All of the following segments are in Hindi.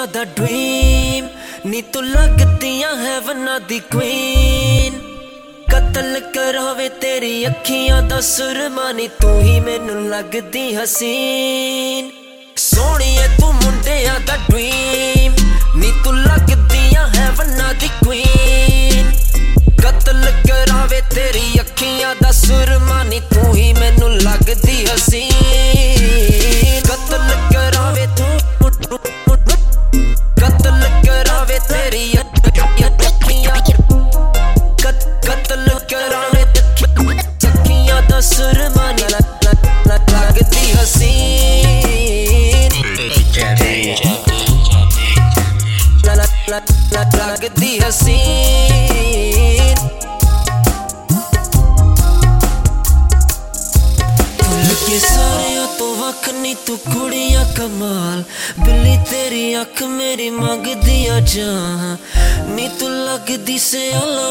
ਮੁੰਡਿਆਂ ਦਾ ਡ੍ਰੀਮ ਨੀ ਤੂੰ ਲੱਗਦੀਆਂ ਹੈਵਨਾਂ ਦੀ ਕੁਈਨ ਕਤਲ ਕਰਾਵੇ ਤੇਰੀ ਅੱਖੀਆਂ ਦਾ ਸੁਰਮਾ, ਨੀ ਤੂੰ ਹੀ ਮੈਨੂੰ ਲੱਗਦੀ ਹਸੀਨ। ਸੋਹਣੀਏ ਤੂੰ ਮੁੰਡਿਆਂ ਦਾ ਡ੍ਰੀਮ ਨੀ ਤੂੰ ਲੱਗਦੀਆਂ ਹੈਵਨਾਂ ਦੀ ਕੁਈਨ ਕਤਲ ਕਰਾਵੇ ਤੇਰੀ ਅੱਖੀਆਂ ਦਾ ਸੁਰਮਾ लगती हसीन सारे नी तू तो तो कुड़िया कमाल। बिल्ली तेरी अख मेरी मंग दिया जा नी तो तू से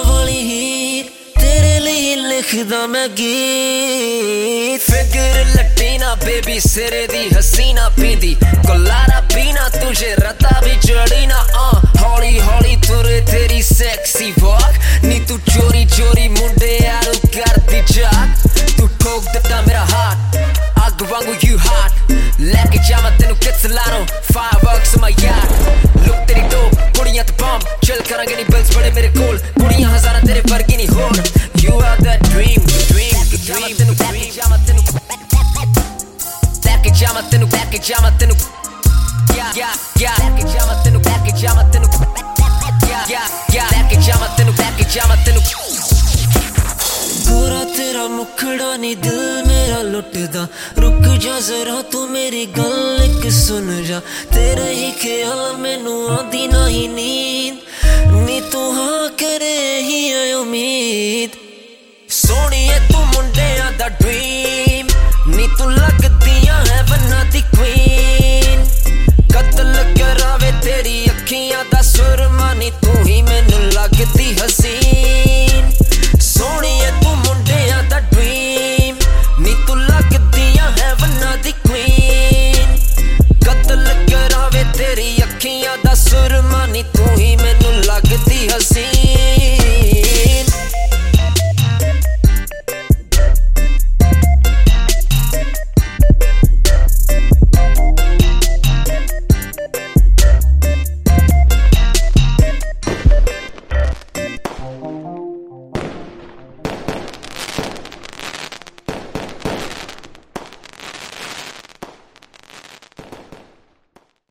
वाली हीर। तेरे लिए लिखदा मैं गीत। फिगर लटीना बेबी, सिरे दी हसीना पीदी। कोलारा पीना तुझे, रता भी चढ़ीना जात तू ठोक दिता मेरा हाथ। अग वांगू यू हार्ट लेके जावा तेनु किस लारो फायरवर्क्स माय यार्ड लुक तेरी दो कुड़ियाँ तो बम चल करांगे नी बिल्स बड़े मेरे कोल। कुड़ियाँ हजारा तेरे वर्गी नी होर you are the dream dream dream तेनु लेके जावा तेनु। लेके जावा तेनु लेके जावा तेनु। या या या ਤੇਰਾ ਮੁਖੜਾ ਨਹੀਂ ਦਿਲ ਮੇਰਾ ਲੁੱਟਦਾ। ਰੁਕ ਜਾ ਜ਼ਰਾ, ਤੂੰ ਮੇਰੀ ਗੱਲ ਇੱਕ ਸੁਣ ਜਾ। ਤੇਰੇ ਹੀ ਖਿਆਲ ਮੈਨੂੰ ਆਂਦੀ ਨਹੀਂ ਨੀਂਦ। ਨੀ ਤੂੰ ਹਾਂ ਕਰੇ ਹੀ ਐ ਉਮੀਦ। ਸੋਹਣੀਏ ਤੂੰ ਮੁੰਡਿਆਂ ਦਾ ਡ੍ਰੀਮ ਨੀ ਤੂੰ ਲੱਗਦੀਆਂ ਹੈ ਬੰਨਾ ਦੀ ਕੁਈਨ ਕਤਲ ਕਰਾਵੇ ਤੇਰੀ ਅੱਖੀਆਂ ਦਾ ਸੁਰਮਾ, ਨੀ ਤੂੰ ਹੀ ਮੈਨੂੰ ਲੱਗਦੀ ਹਸੀਨ। hermanito Jimeno